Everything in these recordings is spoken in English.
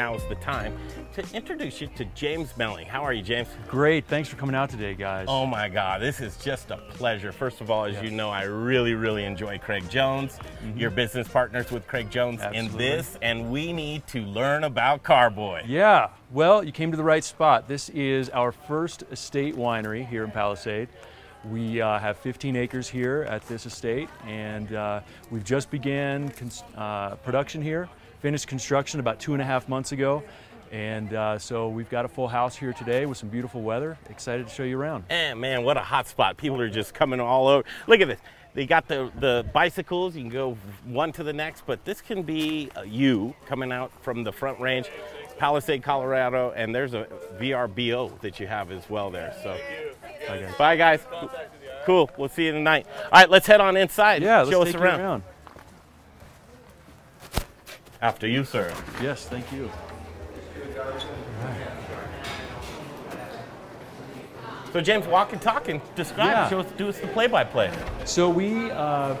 now is the time to introduce you to James Melling. How are you, James? Great. Thanks for coming out today, guys. Oh my God, this is just a pleasure. First of all, as Yes. you know, I really, really enjoy Craig Jones. You're business partners with Craig Jones in this, and we need to learn about Carboy. Yeah. Well, you came to the right spot. This is our first estate winery here in Palisade. We uh, have 15 acres here at this estate, and uh, we've just began cons- uh, production here. Finished construction about two and a half months ago, and uh, so we've got a full house here today with some beautiful weather. Excited to show you around. And man, what a hot spot. People are just coming all over. Look at this. They got the, the bicycles. You can go one to the next, but this can be uh, you coming out from the front range, Palisade, Colorado, and there's a VRBO that you have as well there. So, Bye, guys. bye guys. Cool. We'll see you tonight. All right, let's head on inside. Yeah, let's Show take us you around. around. After you, sir. Yes, thank you. So James, walk and talk and describe. Yeah. Show us, do us the play-by-play. So we uh,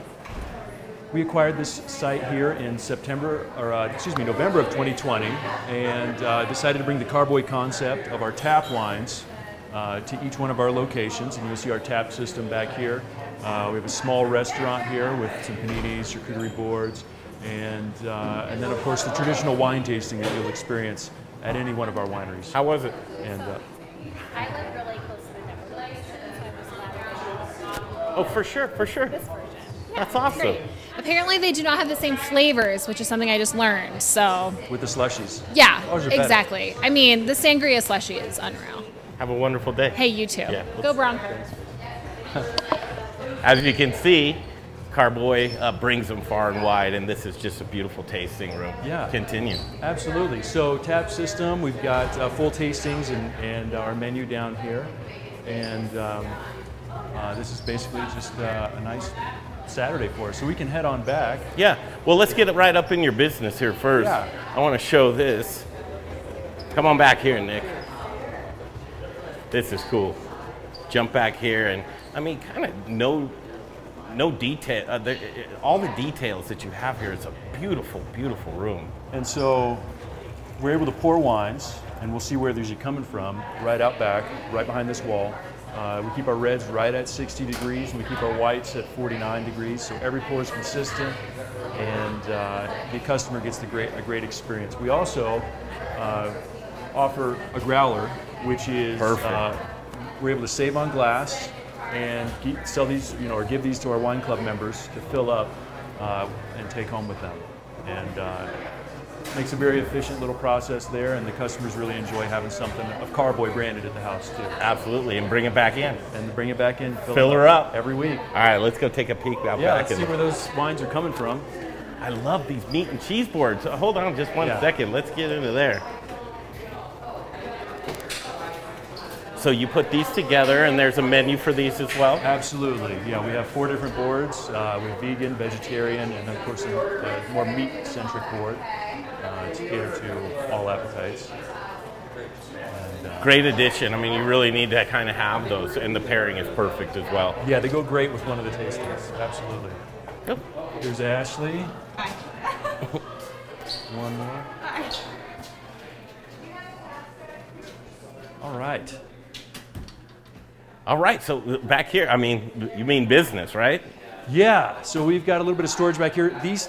we acquired this site here in September, or uh, excuse me, November of 2020, and uh, decided to bring the Carboy concept of our tap wines uh, to each one of our locations. And you'll see our tap system back here. Uh, we have a small restaurant here with some paninis, charcuterie boards, and uh, and then of course the traditional wine tasting that you'll experience at any one of our wineries. How was it? And uh, I live really close to the Denver so I was glad Oh, for sure, for sure. this version. That's awesome. Great. Apparently, they do not have the same flavors, which is something I just learned. So, with the slushies. yeah, Ours are better. exactly. I mean, the sangria slushie is unreal. Have a wonderful day. Hey, you too. Yeah. Go Broncos. As you can see, Carboy uh, brings them far and wide, and this is just a beautiful tasting room. Yeah. Continue. Absolutely. So tap system, we've got uh, full tastings and, and our menu down here, and um, uh, this is basically just uh, a nice Saturday for us. So we can head on back. Yeah. Well, let's get it right up in your business here first. Yeah. I want to show this. Come on back here, Nick. This is cool. Jump back here, and I mean, kind of no, no detail. Uh, there, all the details that you have here. It's a beautiful, beautiful room. And so we're able to pour wines, and we'll see where these are coming from right out back, right behind this wall. Uh, we keep our reds right at 60 degrees, and we keep our whites at 49 degrees, so every pour is consistent, and uh, the customer gets the great, a great experience. We also uh, offer a growler, which is uh, we're able to save on glass and keep, sell these, you know, or give these to our wine club members to fill up uh, and take home with them. And uh, makes a very efficient little process there, and the customers really enjoy having something of Carboy branded at the house too. Absolutely, and bring it back in. And bring it back in, fill, Fill her up. every week. All right, let's go take a peek out Yeah, back. let's see where those wines are coming from. I love these meat and cheese boards. Hold on just one Yeah. second. Let's get into there. So you put these together, and there's a menu for these as well. Absolutely, yeah. We have four different boards. Uh, we have vegan, vegetarian, and of course a, a more meat-centric board uh, to cater to all appetites. And, uh, Great addition. I mean, you really need to kind of have those, and the pairing is perfect as well. yeah, they go great with one of the tastings. Absolutely. Yep. Here's Ashley. One more. All right. All right. So uh, back here, I mean, you mean business, right? Yeah, so we've got a little bit of storage back here. These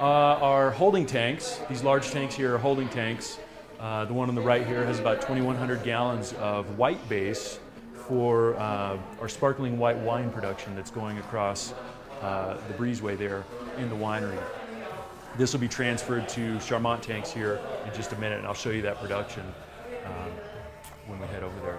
uh, are holding tanks. These large tanks here are holding tanks. Uh, the one on the right here has about 2,100 gallons of white base for uh, our sparkling white wine production that's going across uh, the breezeway there in the winery. This will be transferred to Charmat tanks here in just a minute, and I'll show you that production um, when we head over there.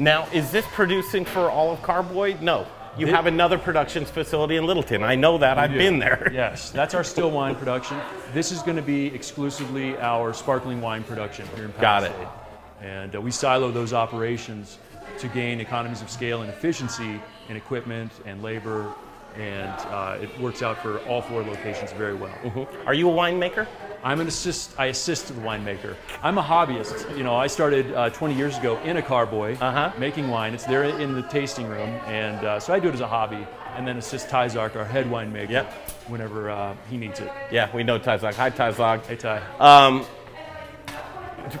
Now, is this producing for all of Carboy? No. You have another production facility in Littleton. I know that. I've do. been there. Yes, that's our still wine production. This is going to be exclusively our sparkling wine production here in Got it. And uh, we silo those operations to gain economies of scale and efficiency in equipment and labor, and uh, it works out for all four locations very well. Are you a winemaker? I'm an assist. I assist the winemaker. I'm a hobbyist. You know, I started uh, 20 years ago in a carboy Uh-huh. making wine. It's there in the tasting room, and uh, so I do it as a hobby, and then assist Ty Zark, our head winemaker, Yep. whenever uh, he needs it. Yeah, we know Tazak. Hi, Tazak. Hey Ty. Um,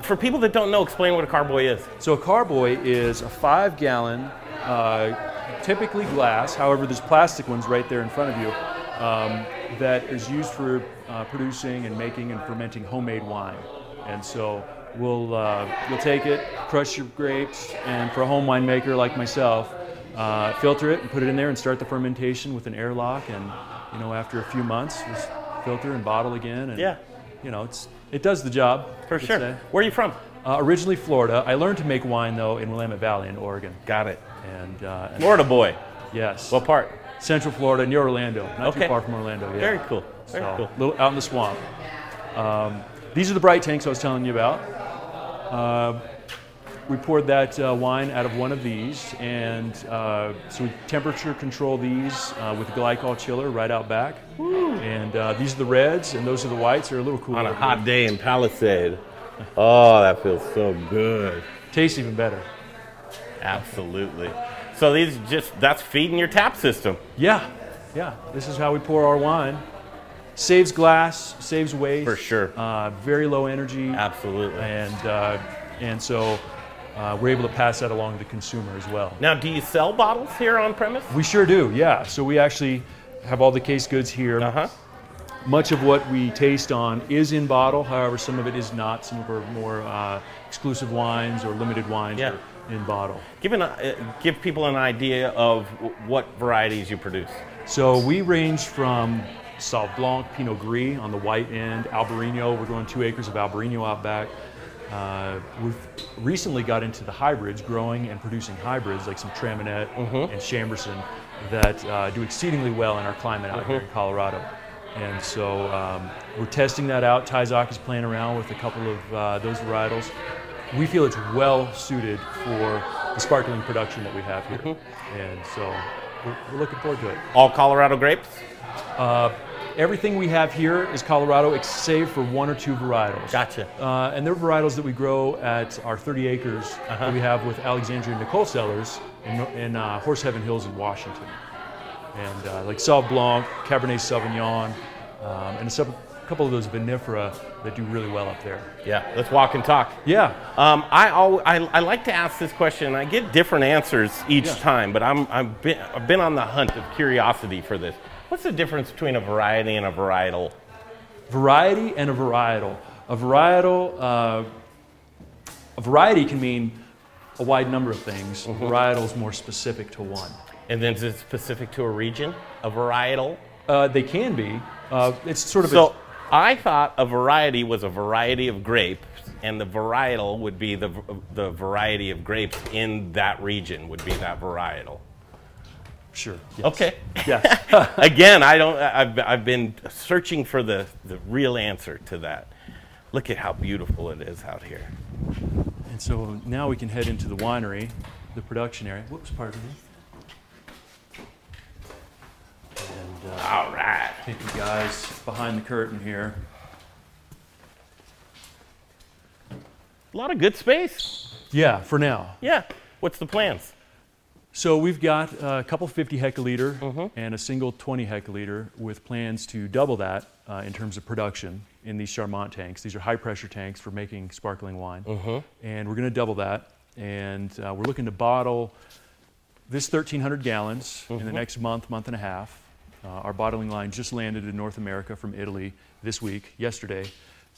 for people that don't know, explain what a carboy is. So a carboy is a five gallon, uh, typically glass, however, there's plastic ones right there in front of you, um, that is used for uh, producing and making and fermenting homemade wine. And so we'll, uh, we'll take it, crush your grapes, and for a home winemaker like myself, uh, filter it and put it in there and start the fermentation with an airlock. And you know, after a few months, just filter and bottle again. And, Yeah. You know, it's it does the job For sure. say. Where are you from? Uh, originally Florida. I learned to make wine though in Willamette Valley in Oregon. Got it. And, uh, and Florida boy. yes, What part? Central Florida near Orlando, not Okay. too far from Orlando. Yeah. Very cool. Very so, cool. Little out in the swamp. Um, these are the bright tanks I was telling you about. Uh, we poured that uh, wine out of one of these, and uh, so we temperature control these uh, with a glycol chiller right out back. And uh, these are the reds, and those are the whites. They're a little cooler. On a hot day in Palisade. Oh, that feels so good. Tastes even better. Absolutely. So these just that's feeding your tap system. Yeah, yeah. This is how we pour our wine. Saves glass, saves waste. For sure. Uh, very low energy. Absolutely. and uh, and so uh, we're able to pass that along to consumer as well. Now, do you sell bottles here on premise? We sure do, yeah. So we actually have all the case goods here. Uh huh. Much of what we taste on is in bottle. However, some of it is not. Some of our more uh, exclusive wines or limited wines Yeah. are in bottle. Give an uh, give people an idea of w- what varieties you produce. So we range from Sauv Blanc, Pinot Gris on the white end, Albarino. We're growing two acres of Albarino out back. Uh, we've recently got into the hybrids, growing and producing hybrids like some Traminette and Chambourcin that uh, do exceedingly well in our climate out here in Colorado. And so um, we're testing that out. Tyzock is playing around with a couple of uh, those varietals. We feel it's well suited for the sparkling production that we have here. And so we're, we're looking forward to it. All Colorado grapes. Everything we have here is Colorado, ex- save for one or two varietals. Gotcha. Uh, and they're varietals that we grow at our 30 acres Uh-huh. that we have with Alexandria Nicole Cellars in, in uh, Horse Heaven Hills in Washington. And uh, like Sauv Blanc, Cabernet Sauvignon, um, and a couple of those vinifera that do really well up there. Yeah. Let's walk and talk. Yeah. Um, I, al- I I like to ask this question. and I get different answers each Yeah. time, but I'm I've been I've been on the hunt of curiosity for this. What's the difference between a variety and a varietal? variety and a varietal. A varietal, uh, a variety can mean a wide number of things. Mm-hmm. A varietal is more specific to one. And then is it specific to a region? A varietal? Uh, they can be. Uh, it's sort of So I thought a variety was a variety of grapes, and the varietal would be the the variety of grapes in that region would be that varietal. sure. Yes. Okay. Yes. Again, I don't. I've, I've been searching for the the real answer to that. Look at how beautiful it is out here. and so now we can head into the winery, the production area. Whoops, pardon me. And uh, All right. take you guys behind the curtain here. A lot of good space. Yeah, for now. Yeah. What's the plans? So we've got a couple 50 hectoliter and a single 20 hectoliter with plans to double that uh, in terms of production in these Charmat tanks. These are high pressure tanks for making sparkling wine. And we're going to double that. And uh, we're looking to bottle this 1,300 gallons in the next month, month and a half. Uh, our bottling line just landed in North America from Italy this week, yesterday.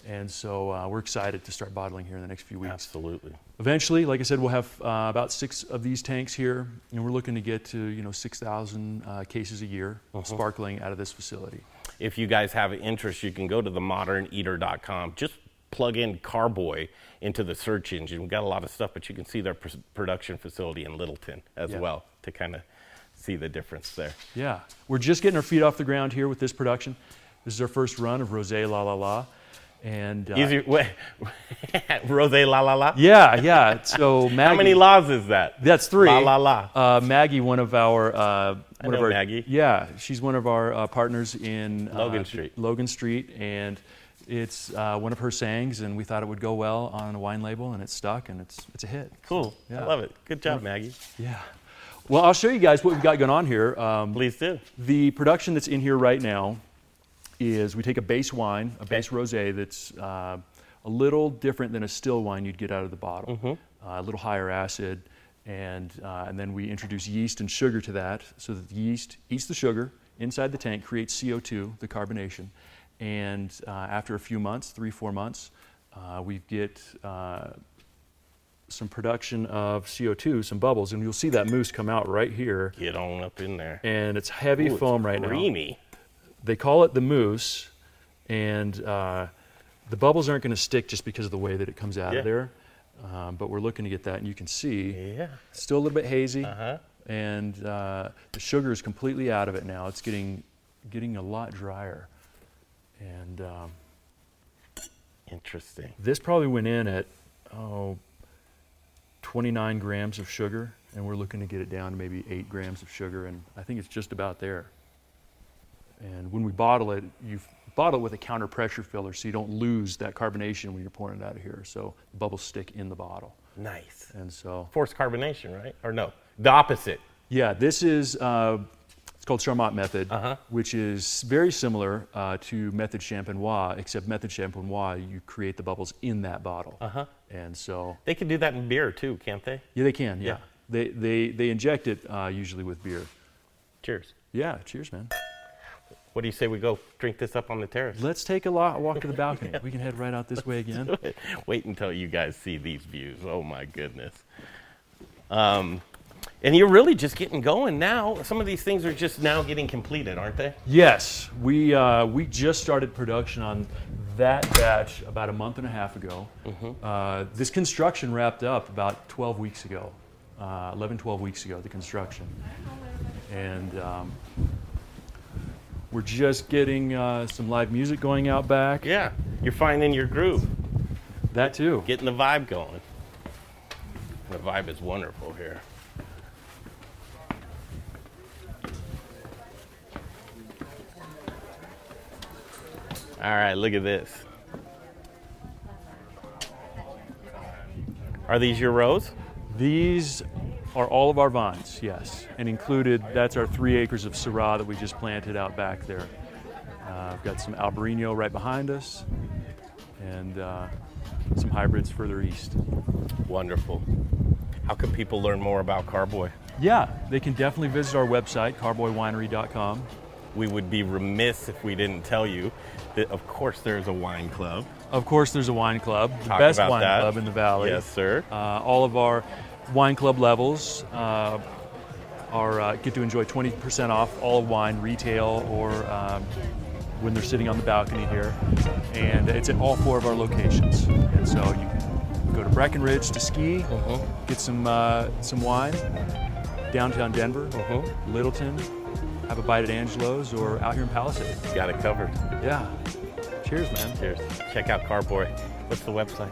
And so uh, we're excited to start bottling here in the next few weeks. Absolutely. Eventually, like I said, we'll have uh, about six of these tanks here, and we're looking to get to you know 6,000 uh, cases a year of sparkling out of this facility. If you guys have an interest, you can go to themoderneater.com. Just plug in Carboy into the search engine. We've got a lot of stuff, but you can see their pr- production facility in Littleton as Yeah. well to kind of see the difference there. Yeah, we're just getting our feet off the ground here with this production. This is our first run of Rosé La La La, and uh, Easy, wait, Rose la la la. yeah, yeah. So Maggie, How many laws is that? That's three. La la la. Uh, Maggie, one of our, uh, one of our, Maggie. Yeah, she's one of our uh, partners in uh, Logan Street. Logan Street, and it's uh, one of her sayings, and we thought it would go well on a wine label, and it's stuck, and it's it's a hit. Cool. Yeah. I love it. Good job, Maggie. Yeah. Well, I'll show you guys what we've got going on here. Um, Please do. the production that's in here right now is we take a base wine, a base rosé that's uh, a little different than a still wine you'd get out of the bottle. Uh, a little higher acid, and uh, and then we introduce yeast and sugar to that, so that the yeast eats the sugar inside the tank, creates CO2, the carbonation, and uh, after a few months, three four months, uh, we get uh, some production of CO2, some bubbles, and you'll see that mousse come out right here, Get on up in there. and it's heavy Ooh, it's foam right now creamy. they call it the mousse, and uh, the bubbles aren't going to stick just because of the way that it comes out Yeah. of there. Um, but we're looking to get that, and you can see Yeah. still a little bit hazy, Uh-huh. and uh, the sugar is completely out of it now. It's getting getting a lot drier, and um, Interesting. this probably went in at oh 29 grams of sugar, and we're looking to get it down to maybe eight grams of sugar, and I think it's just about there. And when we bottle it, you bottle it with a counter pressure filler so you don't lose that carbonation when you're pouring it out of here. So the bubbles stick in the bottle. Nice. And so, Forced carbonation, right? Or no, the opposite. yeah, this is, uh, it's called Charmat method, Uh-huh. which is very similar uh, to method champenois, except method champenois, you create the bubbles in that bottle. Uh-huh. And so, They can do that in beer too, can't they? yeah, they can, yeah. Yeah. They, they, they inject it uh, usually with beer. Cheers. Yeah, cheers, man. What do you say we go drink this up on the terrace? Let's take a walk to the balcony. We can head right out this way again. Wait until you guys see these views. Oh my goodness. Um, and you're really just getting going now. Some of these things are just now getting completed, aren't they? Yes, we, uh, we just started production on that batch about a month and a half ago. Uh, this construction wrapped up about 12 weeks ago, uh, 11, 12 weeks ago, the construction. And um, we're just getting uh, some live music going out back. Yeah, you're finding your groove, That too. getting the vibe going. The vibe is wonderful here. All right, look at this. Are these your rows? These are all of our vines, yes, and included. That's our three acres of Syrah that we just planted out back there. Uh, I've got some Albarino right behind us, and uh, some hybrids further east. Wonderful. How can people learn more about Carboy? Yeah, they can definitely visit our website, carboywinery.com. We would be remiss if we didn't tell you that, of course, there's a wine club. Of course, there's a wine club, the Talk best wine that. club in the valley. Yes, sir. Uh, all of our wine club levels uh, are uh, get to enjoy 20% off all wine retail or um, when they're sitting on the balcony here, and it's at all four of our locations. And so you can go to Breckenridge to ski, get some uh, some wine, downtown Denver, Littleton, have a bite at Angelo's or out here in Palisade. Got it covered. Yeah. Cheers, man. Cheers. Check out Carboy. What's the website?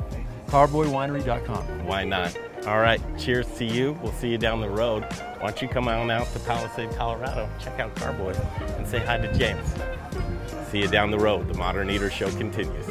Carboywinery.com. Why not? All right. Cheers to you. We'll see you down the road. Why don't you come on out to Palisade, Colorado, check out Carboy, and say hi to James. See you down the road. The Modern Eater Show continues.